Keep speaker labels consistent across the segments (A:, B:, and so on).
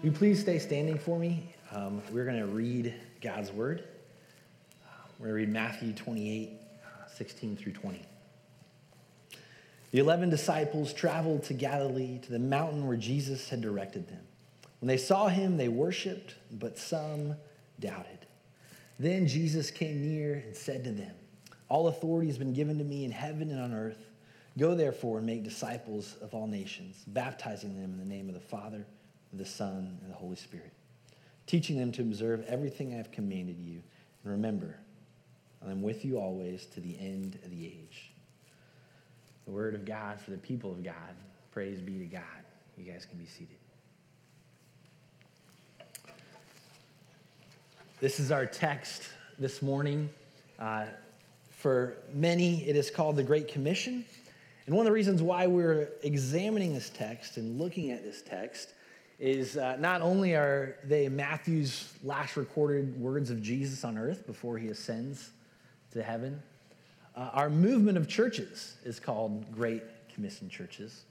A: Will you please stay standing for me? Um, we're going to read God's word. We're going to read Matthew 28, uh, 16 through 20. The eleven disciples traveled to Galilee, to the mountain where Jesus had directed them. When they saw him, they worshiped, but some doubted. Then Jesus came near and said to them, All authority has been given to me in heaven and on earth. Go therefore and make disciples of all nations, baptizing them in the name of the Father, the Son, and the Holy Spirit, teaching them to observe everything I have commanded you. And remember, I am with you always to the end of the age. The word of God for the people of God. Praise be to God. You guys can be seated. This is our text this morning. Uh, for many, it is called the Great Commission. And one of the reasons why we're examining this text and looking at this text is uh, not only are they Matthew's last recorded words of Jesus on earth before he ascends to heaven, uh, our movement of churches is called Great Commission Churches.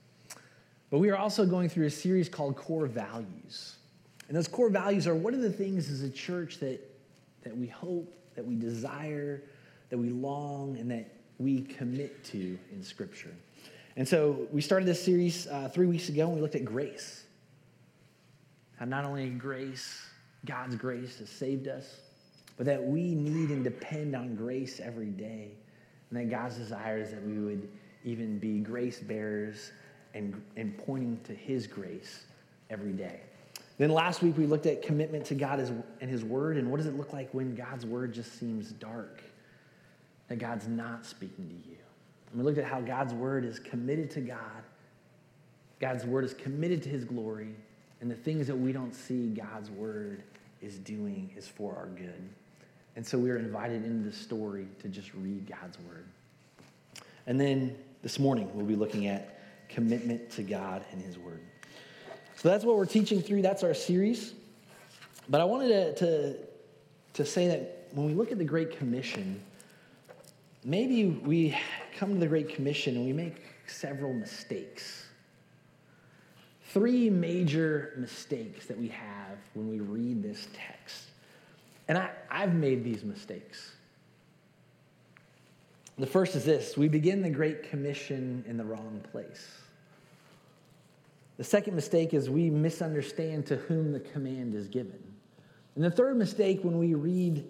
A: But we are also going through a series called Core Values. And those core values are what are the things as a church that, that we hope, that we desire, that we long, and that we commit to in Scripture. And so we started this series uh, three weeks ago and we looked at grace. How not only grace, God's grace has saved us, but that we need and depend on grace every day. And that God's desire is that we would even be grace bearers and, and pointing to His grace every day. Then last week we looked at commitment to God and His Word, and what does it look like when God's Word just seems dark? That God's not speaking to you. And we looked at how God's Word is committed to God, God's Word is committed to His glory, and the things that we don't see God's Word is doing is for our good. And so we are invited into the story to just read God's Word. And then this morning we'll be looking at commitment to God and His Word. So that's what we're teaching through. That's our series. But I wanted to, to, to say that when we look at the Great Commission, maybe we come to the Great Commission and we make several mistakes. Three major mistakes that we have when we read this text. And I, I've made these mistakes. The first is this we begin the Great Commission in the wrong place. The second mistake is we misunderstand to whom the command is given. And the third mistake when we read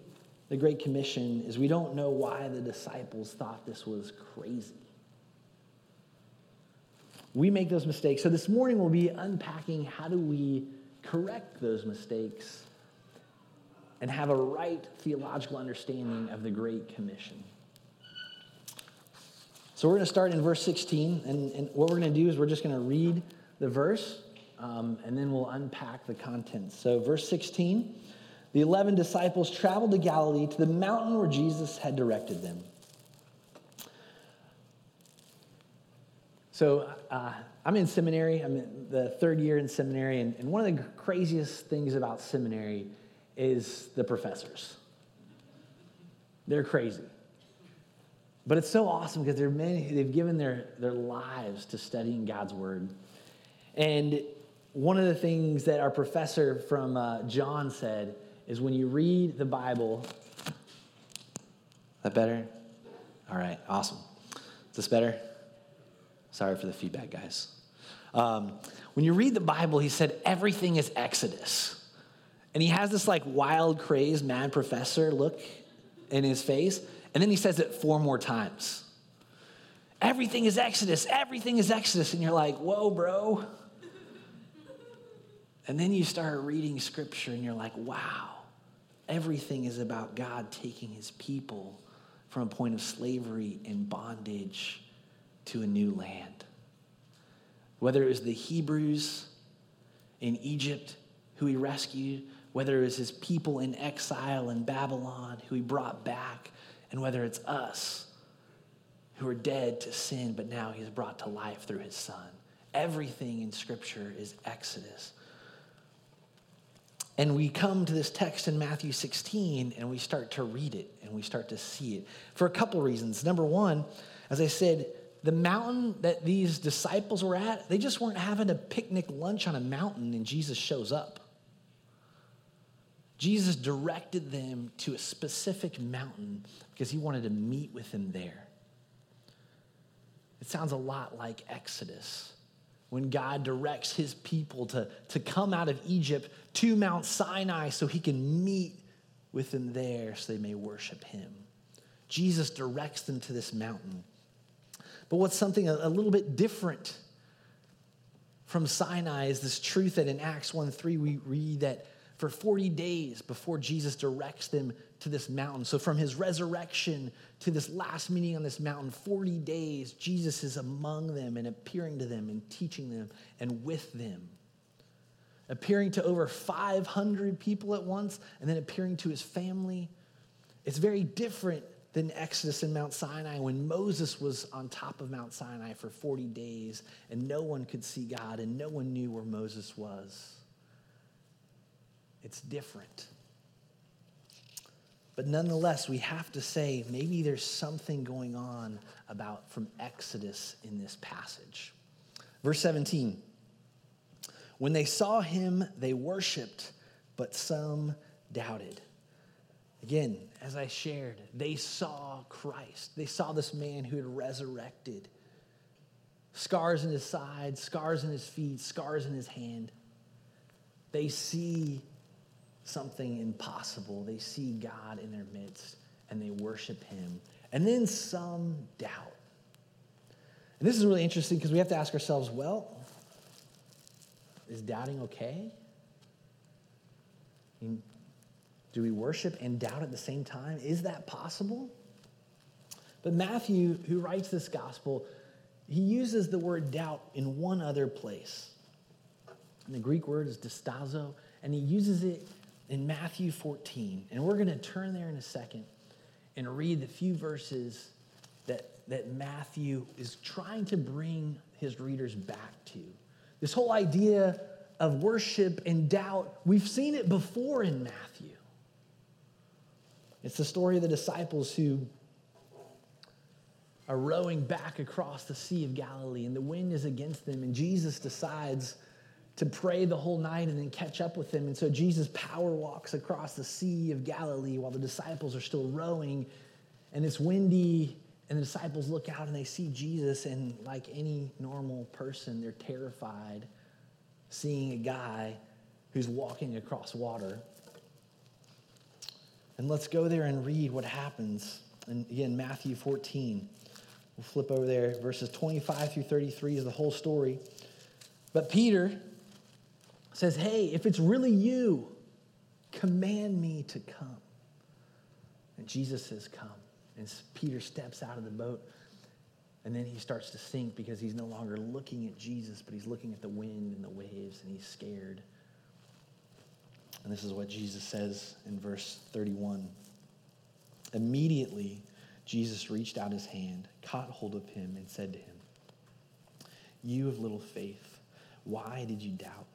A: the Great Commission is we don't know why the disciples thought this was crazy. We make those mistakes. So this morning we'll be unpacking how do we correct those mistakes and have a right theological understanding of the Great Commission. So we're going to start in verse 16, and, and what we're going to do is we're just going to read the verse, um, and then we'll unpack the contents. So, verse 16 the 11 disciples traveled to Galilee to the mountain where Jesus had directed them. So, uh, I'm in seminary. I'm in the third year in seminary, and, and one of the craziest things about seminary is the professors. They're crazy. But it's so awesome because they're many, they've given their, their lives to studying God's word. And one of the things that our professor from uh, John said is when you read the Bible, that better? All right, awesome. Is this better? Sorry for the feedback, guys. Um, when you read the Bible, he said everything is Exodus. And he has this like wild, crazed, mad professor look in his face. And then he says it four more times. Everything is Exodus. Everything is Exodus. And you're like, whoa, bro. And then you start reading scripture and you're like, wow, everything is about God taking his people from a point of slavery and bondage to a new land. Whether it was the Hebrews in Egypt who he rescued, whether it was his people in exile in Babylon who he brought back, and whether it's us who are dead to sin, but now he's brought to life through his son. Everything in Scripture is Exodus. And we come to this text in Matthew 16 and we start to read it and we start to see it for a couple reasons. Number one, as I said, the mountain that these disciples were at, they just weren't having a picnic lunch on a mountain and Jesus shows up. Jesus directed them to a specific mountain because he wanted to meet with them there. It sounds a lot like Exodus when God directs his people to, to come out of Egypt to Mount Sinai so he can meet with them there so they may worship him. Jesus directs them to this mountain. But what's something a, a little bit different from Sinai is this truth that in Acts 1 3 we read that for 40 days before Jesus directs them to this mountain. So, from his resurrection to this last meeting on this mountain, 40 days, Jesus is among them and appearing to them and teaching them and with them. Appearing to over 500 people at once and then appearing to his family. It's very different than Exodus and Mount Sinai when Moses was on top of Mount Sinai for 40 days and no one could see God and no one knew where Moses was. It's different. But nonetheless, we have to say maybe there's something going on about from Exodus in this passage. Verse 17 When they saw him, they worshiped, but some doubted. Again, as I shared, they saw Christ. They saw this man who had resurrected. Scars in his side, scars in his feet, scars in his hand. They see something impossible. They see God in their midst and they worship him. And then some doubt. And this is really interesting because we have to ask ourselves well, is doubting okay? Do we worship and doubt at the same time? Is that possible? But Matthew, who writes this gospel, he uses the word doubt in one other place. And the Greek word is distazo, and he uses it in Matthew 14. And we're going to turn there in a second and read the few verses that, that Matthew is trying to bring his readers back to. This whole idea of worship and doubt, we've seen it before in Matthew. It's the story of the disciples who are rowing back across the Sea of Galilee, and the wind is against them, and Jesus decides to pray the whole night and then catch up with them. And so Jesus power walks across the Sea of Galilee while the disciples are still rowing, and it's windy. And the disciples look out and they see Jesus, and like any normal person, they're terrified seeing a guy who's walking across water. And let's go there and read what happens. And again, Matthew 14. We'll flip over there. Verses 25 through 33 is the whole story. But Peter, says, Hey, if it's really you, command me to come. And Jesus says, Come. And Peter steps out of the boat. And then he starts to sink because he's no longer looking at Jesus, but he's looking at the wind and the waves, and he's scared. And this is what Jesus says in verse 31. Immediately, Jesus reached out his hand, caught hold of him, and said to him, You of little faith, why did you doubt?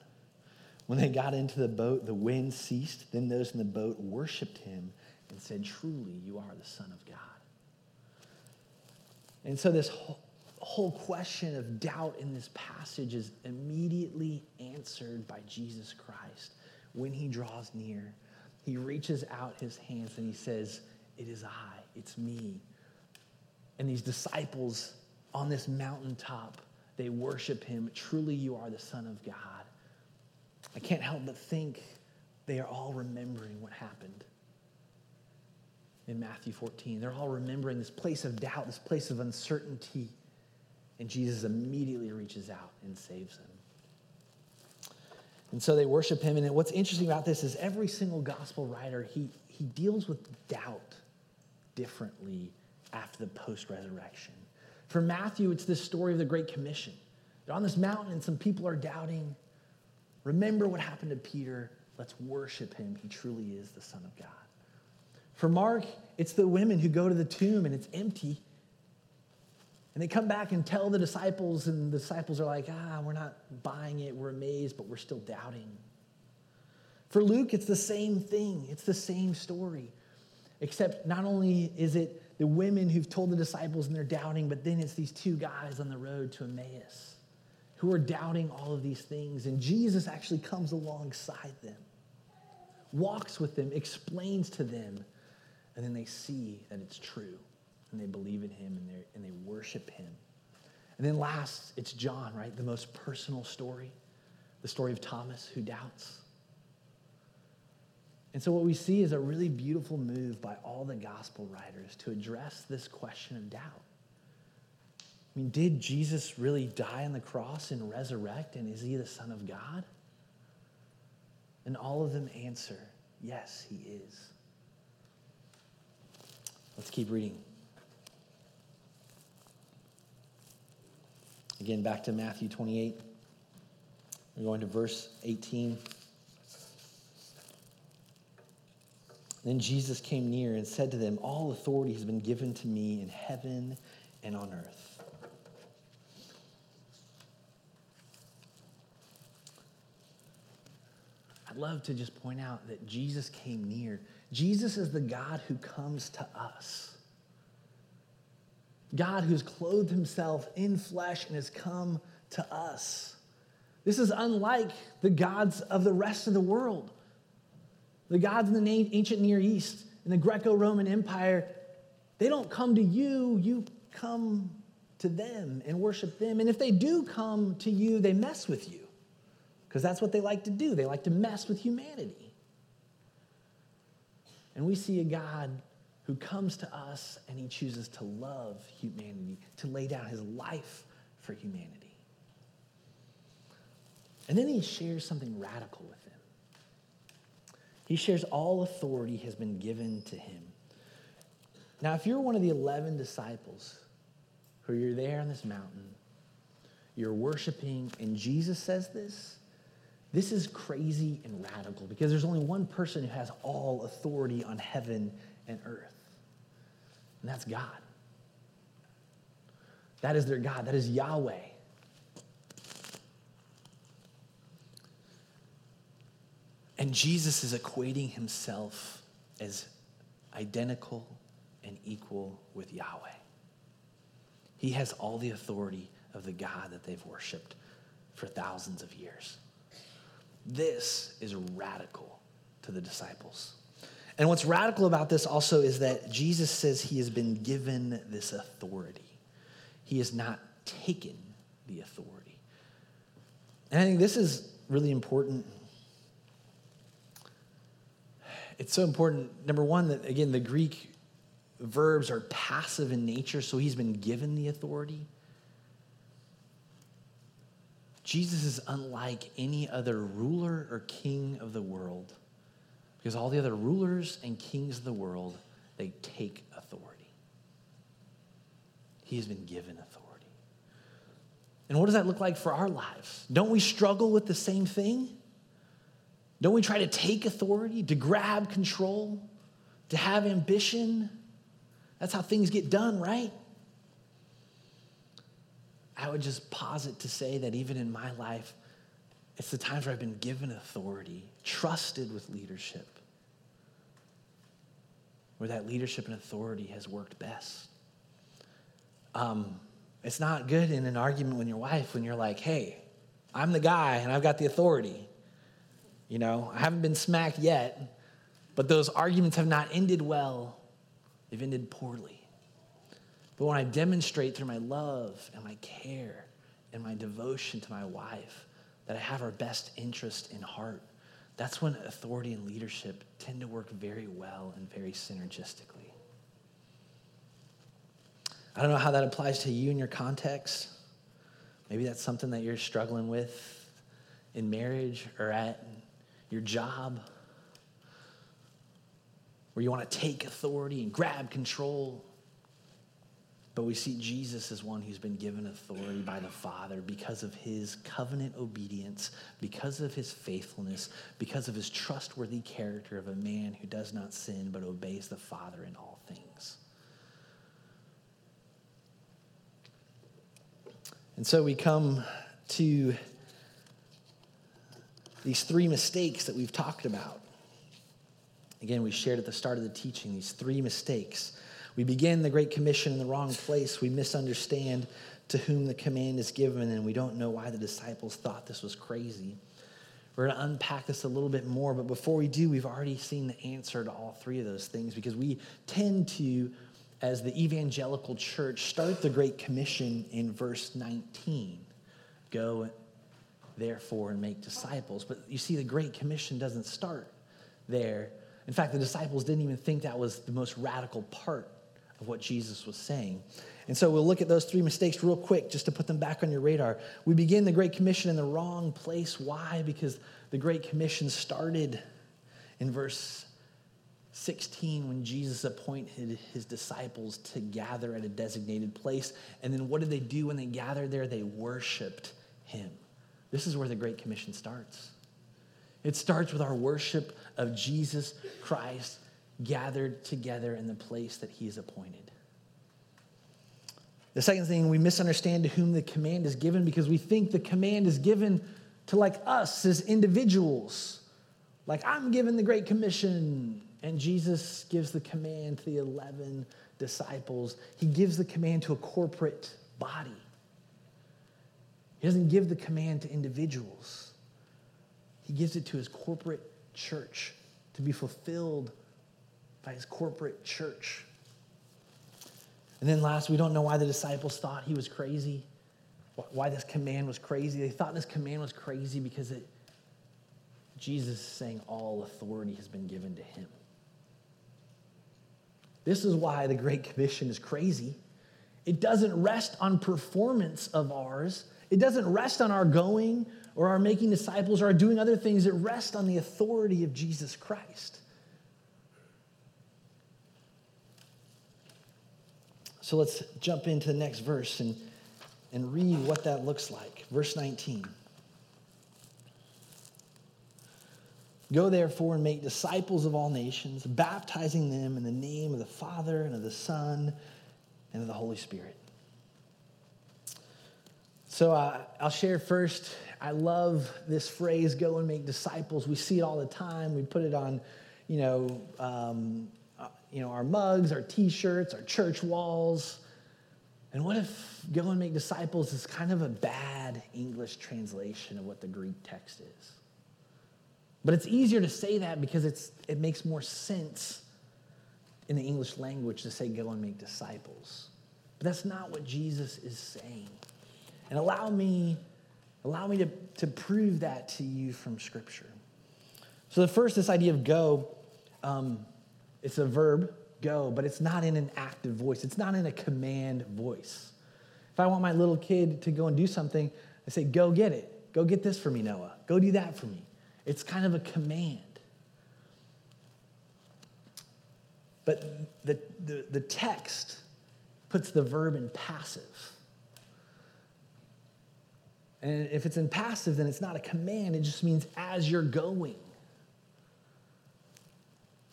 A: When they got into the boat, the wind ceased. Then those in the boat worshiped him and said, Truly, you are the Son of God. And so, this whole, question of doubt in this passage is immediately answered by Jesus Christ when he draws near. He reaches out his hands and he says, It is I, it's me. And these disciples on this mountaintop, they worship him. Truly, you are the Son of God. I can't help but think they are all remembering what happened in Matthew 14. They're all remembering this place of doubt, this place of uncertainty. And Jesus immediately reaches out and saves them. And so they worship him. And what's interesting about this is every single gospel writer, he, he deals with doubt differently after the post resurrection. For Matthew, it's this story of the Great Commission. They're on this mountain, and some people are doubting. Remember what happened to Peter. Let's worship him. He truly is the Son of God. For Mark, it's the women who go to the tomb and it's empty. And they come back and tell the disciples, and the disciples are like, ah, we're not buying it. We're amazed, but we're still doubting. For Luke, it's the same thing, it's the same story. Except not only is it the women who've told the disciples and they're doubting, but then it's these two guys on the road to Emmaus who are doubting all of these things. And Jesus actually comes alongside them walks with them, explains to them, and then they see that it's true and they believe in him and, and they worship him. And then last, it's John, right? The most personal story, the story of Thomas who doubts. And so, what we see is a really beautiful move by all the gospel writers to address this question of doubt. I mean, did Jesus really die on the cross and resurrect? And is he the Son of God? And all of them answer, yes, he is. Let's keep reading. Again, back to Matthew 28. We're going to verse 18. Then Jesus came near and said to them, All authority has been given to me in heaven and on earth. I'd love to just point out that Jesus came near. Jesus is the God who comes to us. God who's clothed himself in flesh and has come to us. This is unlike the gods of the rest of the world. The gods in the ancient Near East, in the Greco Roman Empire, they don't come to you, you come to them and worship them. And if they do come to you, they mess with you because that's what they like to do. They like to mess with humanity. And we see a God who comes to us and he chooses to love humanity, to lay down his life for humanity. And then he shares something radical with them. he shares all authority has been given to him. Now, if you're one of the 11 disciples who you're there on this mountain, you're worshiping, and Jesus says this, this is crazy and radical because there's only one person who has all authority on heaven and earth, and that's God. That is their God, that is Yahweh. And Jesus is equating himself as identical and equal with Yahweh. He has all the authority of the God that they've worshiped for thousands of years. This is radical to the disciples. And what's radical about this also is that Jesus says he has been given this authority. He has not taken the authority. And I think this is really important it's so important. Number one, that again, the Greek verbs are passive in nature, so he's been given the authority. Jesus is unlike any other ruler or king of the world because all the other rulers and kings of the world, they take authority. He has been given authority. And what does that look like for our lives? Don't we struggle with the same thing? Don't we try to take authority, to grab control, to have ambition? That's how things get done, right? I would just posit to say that even in my life, it's the times where I've been given authority, trusted with leadership, where that leadership and authority has worked best. Um, it's not good in an argument with your wife when you're like, hey, I'm the guy and I've got the authority. You know, I haven't been smacked yet, but those arguments have not ended well. They've ended poorly. But when I demonstrate through my love and my care and my devotion to my wife that I have her best interest in heart, that's when authority and leadership tend to work very well and very synergistically. I don't know how that applies to you and your context. Maybe that's something that you're struggling with in marriage or at your job, where you want to take authority and grab control. But we see Jesus as one who's been given authority by the Father because of his covenant obedience, because of his faithfulness, because of his trustworthy character of a man who does not sin but obeys the Father in all things. And so we come to these three mistakes that we've talked about. Again, we shared at the start of the teaching these three mistakes. We begin the Great Commission in the wrong place. We misunderstand to whom the command is given, and we don't know why the disciples thought this was crazy. We're going to unpack this a little bit more, but before we do, we've already seen the answer to all three of those things because we tend to, as the evangelical church, start the Great Commission in verse 19 Go, therefore, and make disciples. But you see, the Great Commission doesn't start there. In fact, the disciples didn't even think that was the most radical part of what Jesus was saying. And so we'll look at those three mistakes real quick just to put them back on your radar. We begin the Great Commission in the wrong place. Why? Because the Great Commission started in verse 16 when Jesus appointed his disciples to gather at a designated place. And then what did they do when they gathered there? They worshiped him. This is where the Great Commission starts. It starts with our worship of Jesus Christ gathered together in the place that he is appointed. The second thing, we misunderstand to whom the command is given because we think the command is given to like us as individuals. Like I'm given the Great Commission, and Jesus gives the command to the 11 disciples. He gives the command to a corporate body. He doesn't give the command to individuals, he gives it to his corporate church to be fulfilled by his corporate church. And then last, we don't know why the disciples thought he was crazy, why this command was crazy. They thought this command was crazy because it, Jesus is saying all authority has been given to him. This is why the Great Commission is crazy. It doesn't rest on performance of ours. It doesn't rest on our going or our making disciples or our doing other things. It rests on the authority of Jesus Christ. So let's jump into the next verse and, and read what that looks like. Verse 19. Go therefore and make disciples of all nations, baptizing them in the name of the Father and of the Son and of the Holy Spirit. So uh, I'll share first. I love this phrase, go and make disciples. We see it all the time. We put it on, you know, um, you know, our mugs, our t-shirts, our church walls. And what if go and make disciples is kind of a bad English translation of what the Greek text is? But it's easier to say that because it's, it makes more sense in the English language to say go and make disciples. But that's not what Jesus is saying. And allow me, allow me to, to prove that to you from Scripture. So the first, this idea of go, um, it's a verb, go, but it's not in an active voice. It's not in a command voice. If I want my little kid to go and do something, I say, go get it. Go get this for me, Noah. Go do that for me. It's kind of a command. But the, the, the text puts the verb in passive. And if it's in passive, then it's not a command. It just means as you're going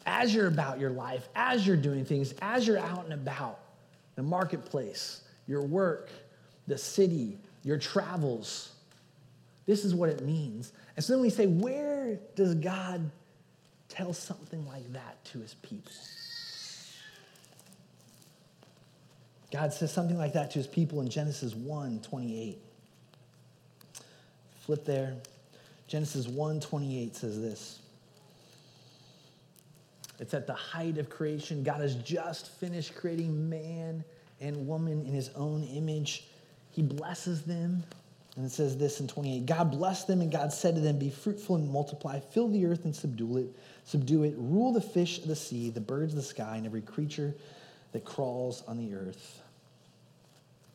A: as you're about your life, as you're doing things, as you're out and about, the marketplace, your work, the city, your travels. This is what it means. And so then we say, where does God tell something like that to his people? God says something like that to his people in Genesis 1 28. Flip there. Genesis 1 28 says this. It's at the height of creation. God has just finished creating man and woman in his own image. He blesses them. And it says this in 28 God blessed them, and God said to them, Be fruitful and multiply, fill the earth and subdue it, subdue it, rule the fish of the sea, the birds of the sky, and every creature that crawls on the earth.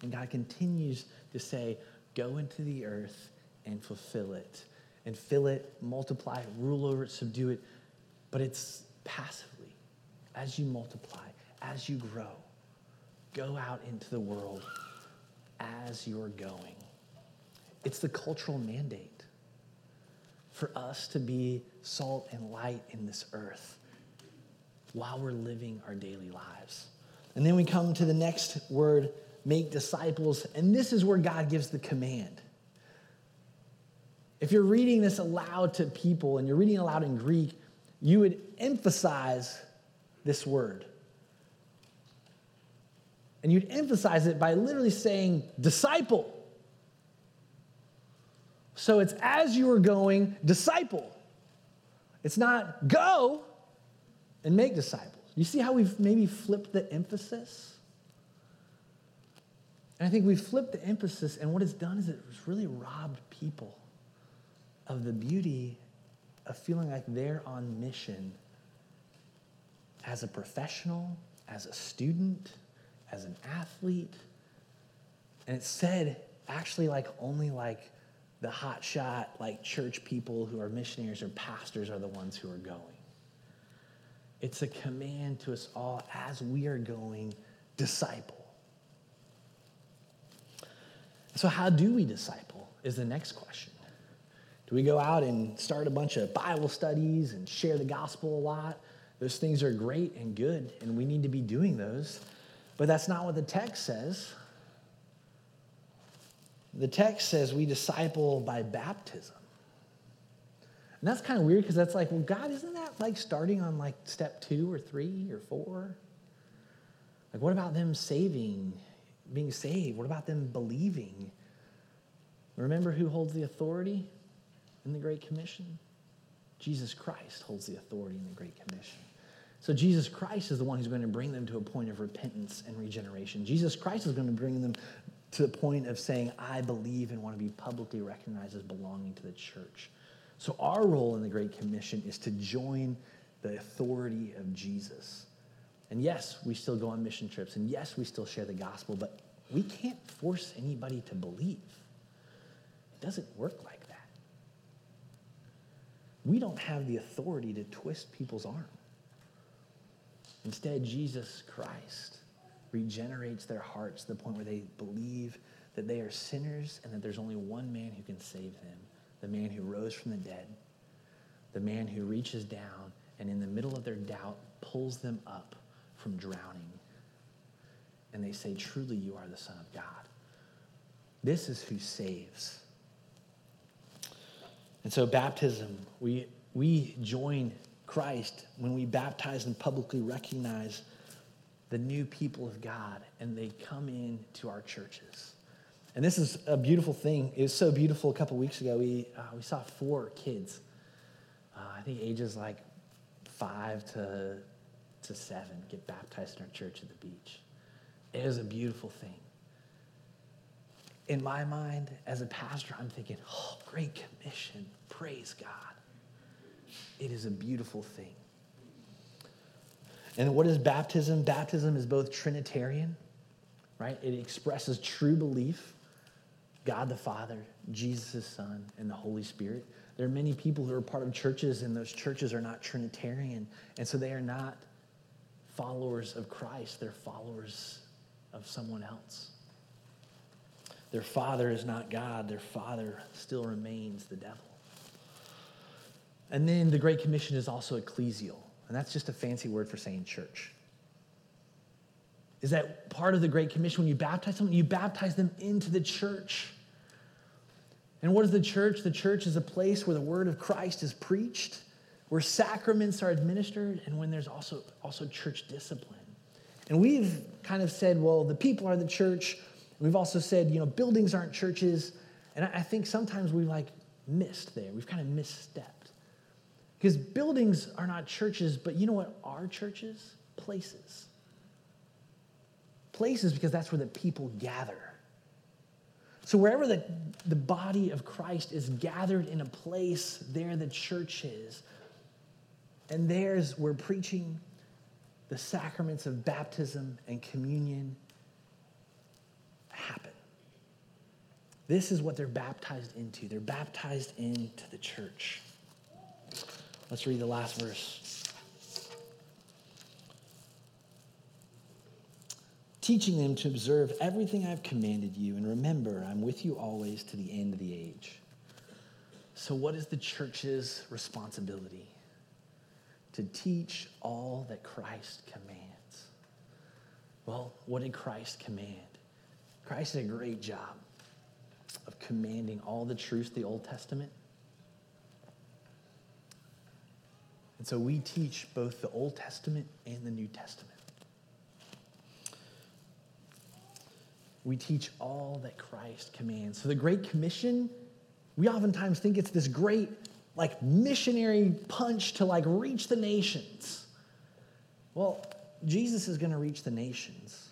A: And God continues to say, Go into the earth and fulfill it, and fill it, multiply, rule over it, subdue it. But it's passively as you multiply, as you grow. Go out into the world as you're going. It's the cultural mandate for us to be salt and light in this earth while we're living our daily lives. And then we come to the next word, make disciples, and this is where God gives the command. If you're reading this aloud to people and you're reading aloud in Greek, you would emphasize this word. And you'd emphasize it by literally saying, disciple. So it's as you are going, disciple. It's not go and make disciples. You see how we've maybe flipped the emphasis? And I think we've flipped the emphasis, and what it's done is it's really robbed people of the beauty of feeling like they're on mission as a professional, as a student, as an athlete. And it said actually like only like the hotshot like church people who are missionaries or pastors are the ones who are going. It's a command to us all as we are going, disciple. So, how do we disciple? Is the next question. We go out and start a bunch of Bible studies and share the gospel a lot? Those things are great and good, and we need to be doing those. But that's not what the text says. The text says we disciple by baptism. And that's kind of weird because that's like, well, God, isn't that like starting on like step two or three or four? Like, what about them saving, being saved? What about them believing? Remember who holds the authority in the Great Commission? Jesus Christ holds the authority in the Great Commission. So Jesus Christ is the one who's going to bring them to a point of repentance and regeneration. Jesus Christ is going to bring them to the point of saying, I believe and want to be publicly recognized as belonging to the church. So, our role in the Great Commission is to join the authority of Jesus. And yes, we still go on mission trips, and yes, we still share the gospel, but we can't force anybody to believe. It doesn't work like. We don't have the authority to twist people's arm. Instead, Jesus Christ regenerates their hearts to the point where they believe that they are sinners and that there's only one man who can save them the man who rose from the dead, the man who reaches down and in the middle of their doubt pulls them up from drowning. And they say, Truly, you are the Son of God. This is who saves. And so, baptism, we, we join Christ when we baptize and publicly recognize the new people of God and they come in to our churches. And this is a beautiful thing. It was so beautiful a couple weeks ago. We, uh, we saw four kids, uh, I think ages like five to, to seven, get baptized in our church at the beach. It was a beautiful thing. In my mind, as a pastor, I'm thinking, oh, great commission. Praise God. It is a beautiful thing. And what is baptism? Baptism is both Trinitarian, right? It expresses true belief God the Father, Jesus the Son, and the Holy Spirit. There are many people who are part of churches, and those churches are not Trinitarian. And so they are not followers of Christ, they're followers of someone else. Their father is not God, their father still remains the devil. And then the Great Commission is also ecclesial, and that's just a fancy word for saying church. Is that part of the Great Commission when you baptize someone? You baptize them into the church. And what is the church? The church is a place where the word of Christ is preached, where sacraments are administered, and when there's also, also church discipline. And we've kind of said, well, the people are the church. We've also said, you know, buildings aren't churches. And I think sometimes we've like missed there. We've kind of misstepped. Because buildings are not churches, but you know what are churches? Places. Places because that's where the people gather. So wherever the, the body of Christ is gathered in a place, there the church is. And there's where preaching the sacraments of baptism and communion happen. This is what they're baptized into. They're baptized into the church. Let's read the last verse. Teaching them to observe everything I've commanded you, and remember, I'm with you always to the end of the age. So, what is the church's responsibility? To teach all that Christ commands. Well, what did Christ command? Christ did a great job of commanding all the truths of the Old Testament And so we teach both the Old Testament and the New Testament. We teach all that Christ commands. So the Great Commission we oftentimes think it's this great, like, missionary punch to, like, reach the nations. Well, Jesus is going to reach the nations,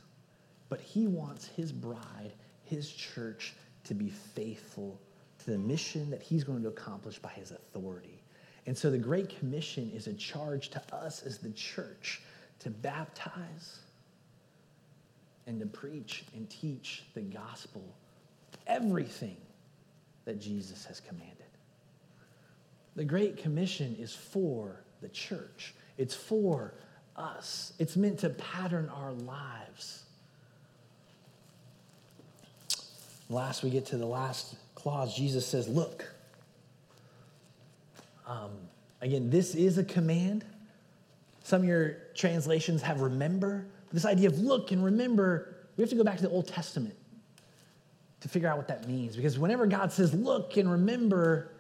A: but he wants his bride, his church, to be faithful to the mission that he's going to accomplish by his authority. And so the Great Commission is a charge to us as the church to baptize and to preach and teach the gospel, everything that Jesus has commanded. The Great Commission is for the church, it's for us, it's meant to pattern our lives. Last, we get to the last clause. Jesus says, Look. Um, again, this is a command. Some of your translations have remember. This idea of look and remember, we have to go back to the Old Testament to figure out what that means. Because whenever God says look and remember,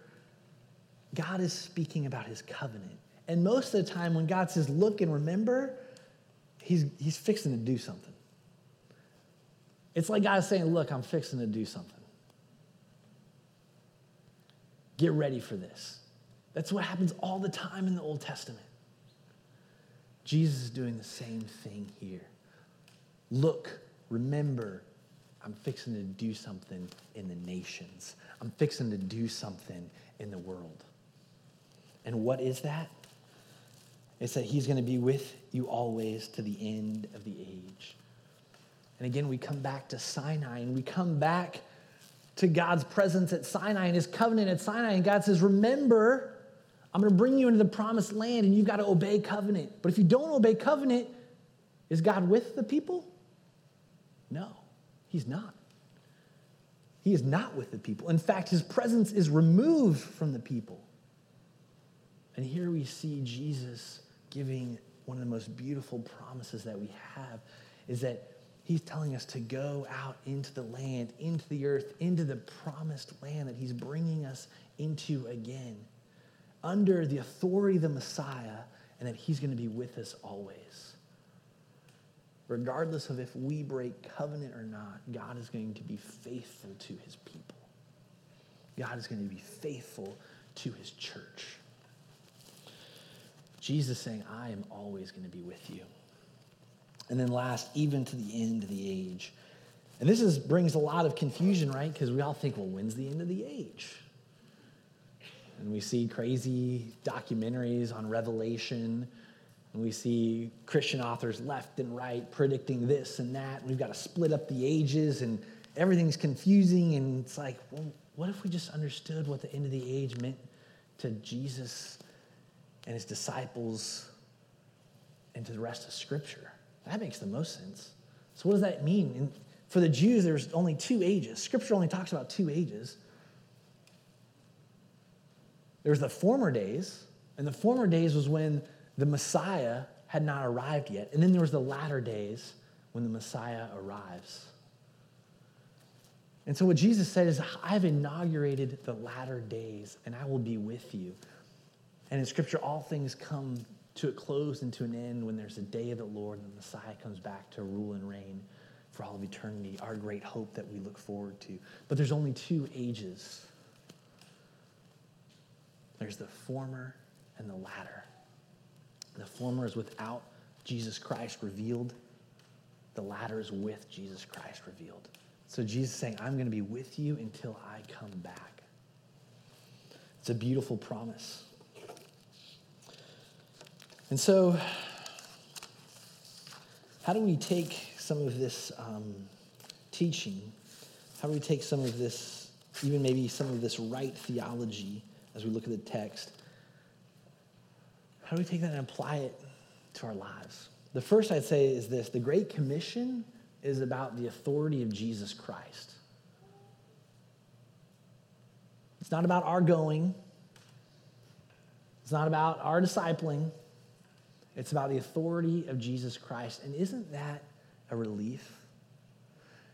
A: God is speaking about his covenant. And most of the time, when God says look and remember, he's, he's fixing to do something. It's like God saying, Look, I'm fixing to do something. Get ready for this. That's what happens all the time in the Old Testament. Jesus is doing the same thing here. Look, remember, I'm fixing to do something in the nations. I'm fixing to do something in the world. And what is that? It's that he's going to be with you always to the end of the age. And again, we come back to Sinai and we come back to God's presence at Sinai and his covenant at Sinai. And God says, Remember, I'm going to bring you into the promised land and you've got to obey covenant. But if you don't obey covenant, is God with the people? No, he's not. He is not with the people. In fact, his presence is removed from the people. And here we see Jesus giving one of the most beautiful promises that we have is that he's telling us to go out into the land, into the earth, into the promised land that he's bringing us into again under the authority of the Messiah and that he's going to be with us always. Regardless of if we break covenant or not, God is going to be faithful to his people. God is going to be faithful to his church. Jesus saying, I am always going to be with you. And then last, even to the end of the age. And this is, brings a lot of confusion, right? Because we all think, well, when's the end of the age? And we see crazy documentaries on Revelation. And we see Christian authors left and right predicting this and that. We've got to split up the ages, and everything's confusing. And it's like, well, what if we just understood what the end of the age meant to Jesus and his disciples and to the rest of Scripture? That makes the most sense. So, what does that mean? And for the Jews, there's only two ages. Scripture only talks about two ages. There's the former days, and the former days was when the Messiah had not arrived yet. And then there was the latter days when the Messiah arrives. And so what Jesus said is, I've inaugurated the latter days, and I will be with you. And in Scripture, all things come to a close and to an end when there's a day of the Lord and the Messiah comes back to rule and reign for all of eternity, our great hope that we look forward to. But there's only two ages there's the former and the latter. The former is without Jesus Christ revealed, the latter is with Jesus Christ revealed. So Jesus is saying, I'm going to be with you until I come back. It's a beautiful promise. And so, how do we take some of this um, teaching? How do we take some of this, even maybe some of this right theology? as we look at the text, how do we take that and apply it to our lives? The first I'd say is this the Great Commission is about the authority of Jesus Christ. It's not about our going, it's not about our discipling. It's about the authority of Jesus Christ. And isn't that a relief?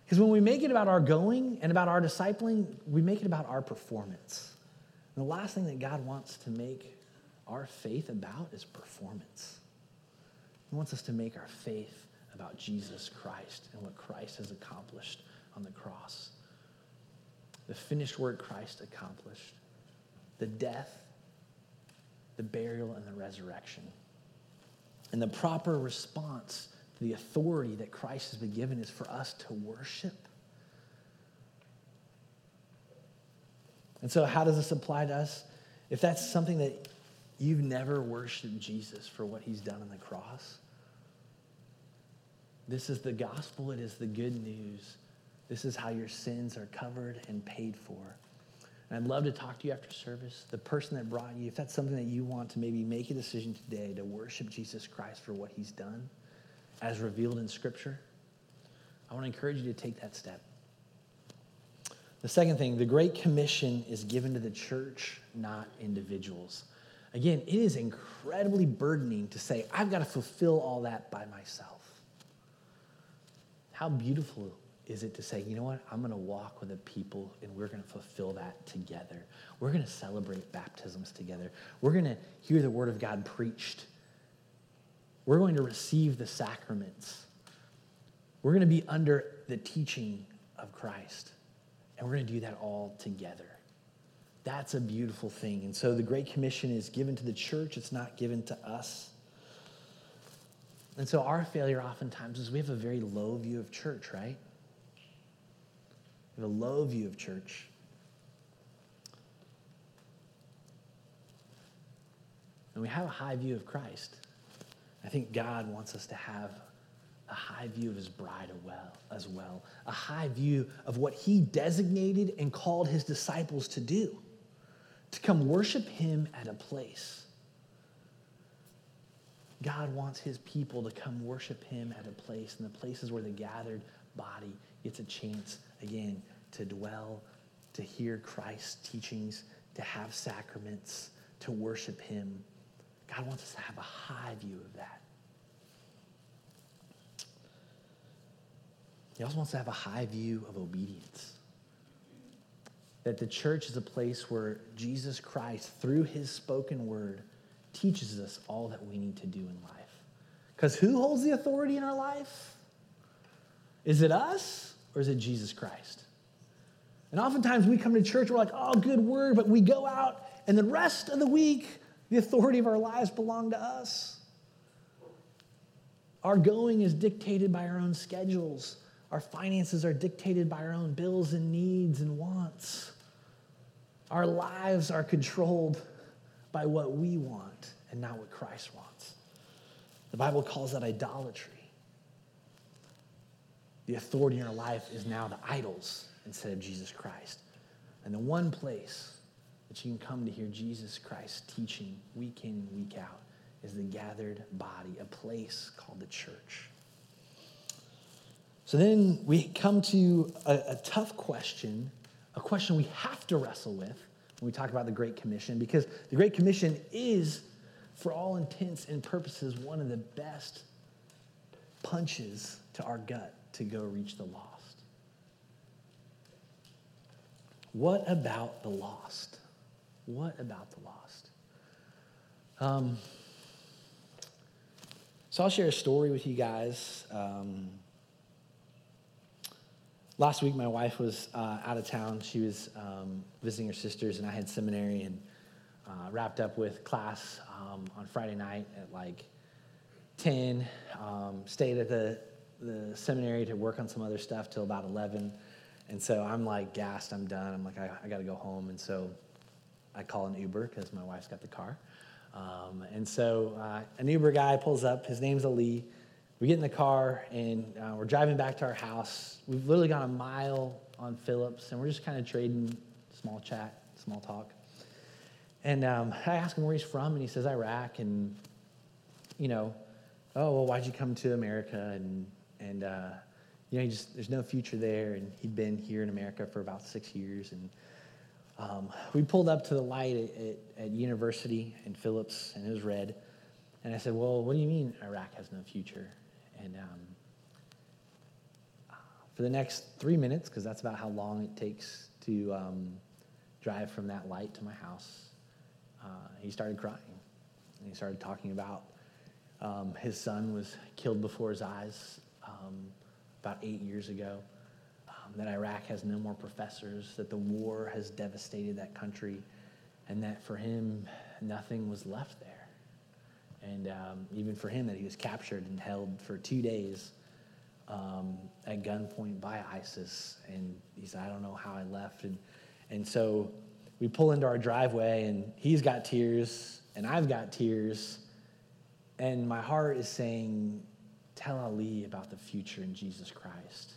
A: Because when we make it about our going and about our discipling, we make it about our performance. And the last thing that God wants to make our faith about is performance. He wants us to make our faith about Jesus Christ and what Christ has accomplished on the cross. the finished work Christ accomplished, the death, the burial, and the resurrection. And the proper response to the authority that Christ has been given is for us to worship. And so, how does this apply to us? If that's something that you've never worshiped Jesus for what he's done on the cross, this is the gospel, it is the good news. This is how your sins are covered and paid for. And I'd love to talk to you after service. The person that brought you, if that's something that you want to maybe make a decision today to worship Jesus Christ for what he's done as revealed in Scripture, I want to encourage you to take that step. The second thing, the Great Commission is given to the church, not individuals. Again, it is incredibly burdening to say, I've got to fulfill all that by myself. How beautiful is it to say, you know what, I'm going to walk with the people and we're going to fulfill that together. We're going to celebrate baptisms together. We're going to hear the word of God preached. We're going to receive the sacraments. We're going to be under the teaching of Christ. And we're going to do that all together. That's a beautiful thing. And so the Great Commission is given to the church, it's not given to us. And so our failure oftentimes is we have a very low view of church, right? A low view of church. And we have a high view of Christ. I think God wants us to have a high view of his bride as well, a high view of what he designated and called his disciples to do, to come worship him at a place God wants his people to come worship him at a place, and the places where the gathered body gets a chance, again, to dwell, to hear Christ's teachings, to have sacraments, to worship him. God wants us to have a high view of that. He also wants to have a high view of obedience. That the church is a place where Jesus Christ, through his spoken word, teaches us all that we need to do in life. Because who holds the authority in our life? Is it us or is it Jesus Christ? And oftentimes we come to church, we're like, oh, good word, but we go out and the rest of the week, the authority of our lives belong to us. Our going is dictated by our own schedules. Our finances are dictated by our own bills and needs and wants. Our lives are controlled by what we want and not what Christ wants. The Bible calls that idolatry. The authority in our life is now the idols instead of Jesus Christ. And the one place that you can come to hear Jesus Christ teaching week in week out is the gathered body, a place called the church. So then we come to a, a tough question, a question we have to wrestle with when we talk about the Great Commission, because the Great Commission is, for all intents and purposes, one of the best punches to our gut to go reach the lost. What about the lost? What about the lost? Um, so I'll share a story with you guys. Um, last week, my wife was uh, out of town. She was um, visiting her sisters, and I had seminary and uh, wrapped up with class um, on Friday night at like 10. Um, stayed at the, the seminary to work on some other stuff till about 11. And so I'm like gassed, I'm done. I'm like, I, I got to go home. And so I call an Uber because my wife's got the car. Um, and so uh, an Uber guy pulls up. His name's Ali. We get in the car and uh, we're driving back to our house. We've literally gone a mile on Phillips and we're just kind of trading small chat, small talk. And um, I ask him where he's from and he says Iraq. And, you know, oh, well, why'd you come to America? And, and uh, you know, he just, there's no future there. And he'd been here in America for about six years. And um, we pulled up to the light at, at, at university in Phillips and it was red. And I said, well, what do you mean Iraq has no future? And um, for the next three minutes, because that's about how long it takes to um, drive from that light to my house, uh, he started crying. And he started talking about um, his son was killed before his eyes um, about eight years ago. Um, that Iraq has no more professors, that the war has devastated that country, and that for him, nothing was left there. And um, even for him, that he was captured and held for two days um, at gunpoint by ISIS. And he said, I don't know how I left. And, and so we pull into our driveway, and he's got tears, and I've got tears. And my heart is saying, Tell Ali about the future in Jesus Christ.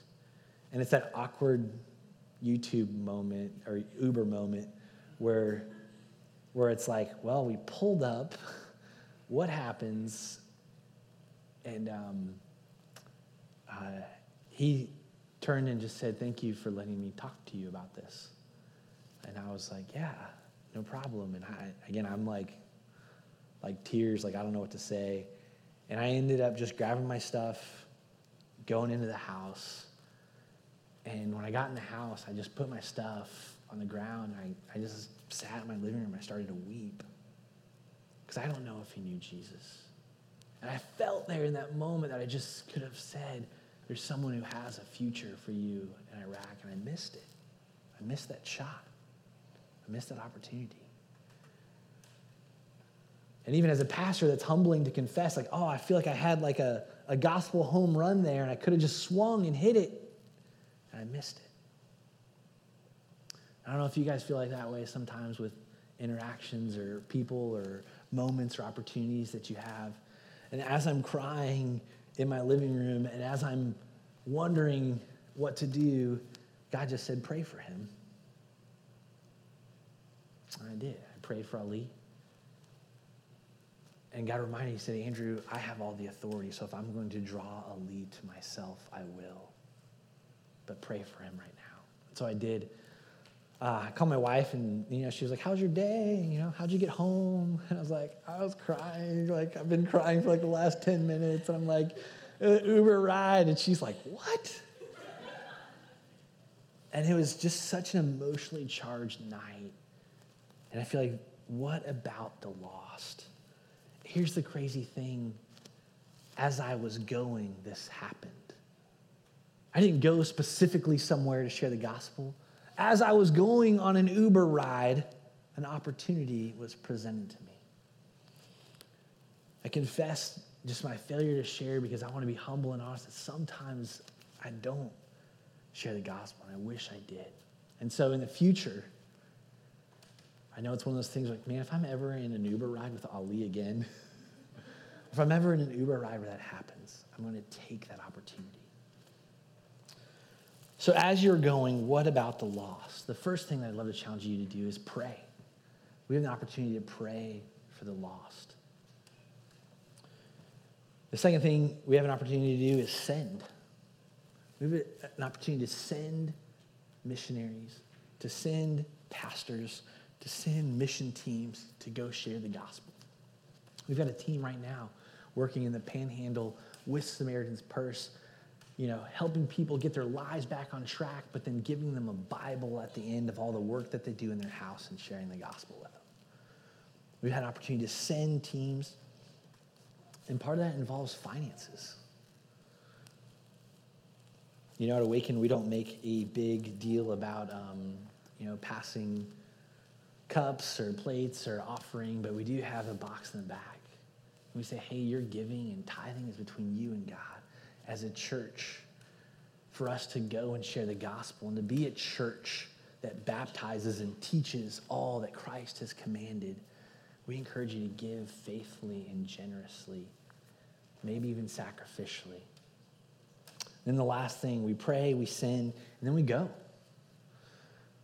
A: And it's that awkward YouTube moment or Uber moment where, where it's like, well, we pulled up. What happens? And um, uh, he turned and just said, Thank you for letting me talk to you about this. And I was like, Yeah, no problem. And I, again, I'm like, like tears, like I don't know what to say. And I ended up just grabbing my stuff, going into the house. And when I got in the house, I just put my stuff on the ground. I, I just sat in my living room. I started to weep because I don't know if he knew Jesus. And I felt there in that moment that I just could have said, There's someone who has a future for you in Iraq. And I missed it. I missed that shot. I missed that opportunity. And even as a pastor, that's humbling to confess, like, oh, I feel like I had like a, a gospel home run there and I could have just swung and hit it. And I missed it. I don't know if you guys feel like that way sometimes with interactions or people or moments or opportunities that you have. And as I'm crying in my living room and as I'm wondering what to do, God just said, pray for him. And I did. I prayed for Ali. And God reminded me, He said, Andrew, I have all the authority, so if I'm going to draw a lead to myself, I will. But pray for him right now. So I did uh, I called my wife and, you know, she was like, how's your day? You know, how'd you get home? And I was like, I was crying. Like, I've been crying for like the last 10 minutes. And I'm like, uh, Uber ride. And she's like, what? and it was just such an emotionally charged night. And I feel like, what about the lost? Here's the crazy thing. As I was going, this happened. I didn't go specifically somewhere to share the gospel as I was going on an Uber ride, an opportunity was presented to me. I confess just my failure to share because I want to be humble and honest that sometimes I don't share the gospel, and I wish I did. And so in the future, I know it's one of those things like, man, if I'm ever in an Uber ride with Ali again, if I'm ever in an Uber ride where that happens, I'm going to take that opportunity. So, as you're going, what about the lost? The first thing that I'd love to challenge you to do is pray. We have an opportunity to pray for the lost. The second thing we have an opportunity to do is send. We have an opportunity to send missionaries, to send pastors, to send mission teams to go share the gospel. We've got a team right now working in the panhandle with Samaritan's Purse you know, helping people get their lives back on track, but then giving them a Bible at the end of all the work that they do in their house and sharing the gospel with them. We've had an opportunity to send teams, and part of that involves finances. You know, at Awaken, we don't make a big deal about, um, you know, passing cups or plates or offering, but we do have a box in the back. We say, hey, your giving and tithing is between you and God as a church for us to go and share the gospel and to be a church that baptizes and teaches all that Christ has commanded. We encourage you to give faithfully and generously, maybe even sacrificially. Then the last thing, we pray, we sin, and then we go.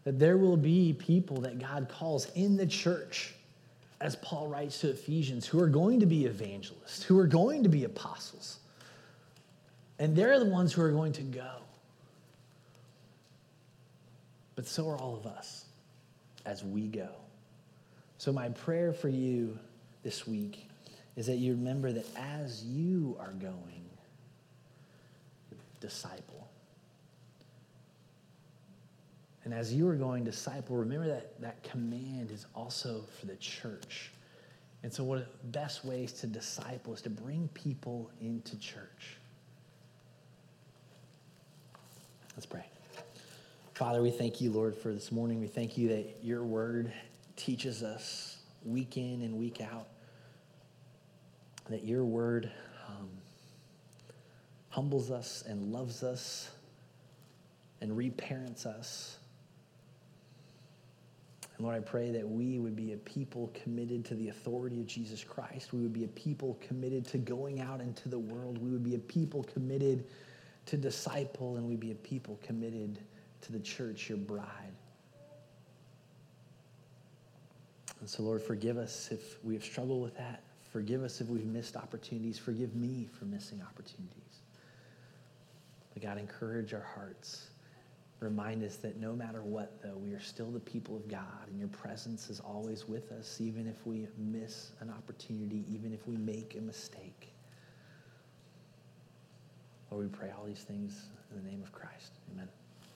A: That there will be people that God calls in the church, as Paul writes to Ephesians, who are going to be evangelists, who are going to be apostles and they're the ones who are going to go. But so are all of us as we go. So, my prayer for you this week is that you remember that as you are going, disciple. And as you are going disciple, remember that that command is also for the church. And so, one of the best ways to disciple is to bring people into church. Let's pray. Father, we thank you, Lord, for this morning. We thank you that your word teaches us week in and week out, that your word um, humbles us and loves us and reparents us. And Lord, I pray that we would be a people committed to the authority of Jesus Christ. We would be a people committed to going out into the world. We would be a people committed to disciple, and we'd be a people committed to the church, your bride. And so, Lord, forgive us if we have struggled with that. Forgive us if we've missed opportunities. Forgive me for missing opportunities. But God, encourage our hearts remind us that no matter what, though, we are still the people of God, and your presence is always with us, even if we miss an opportunity, even if we make a mistake. Lord, we pray all these things in the name of Christ. Amen.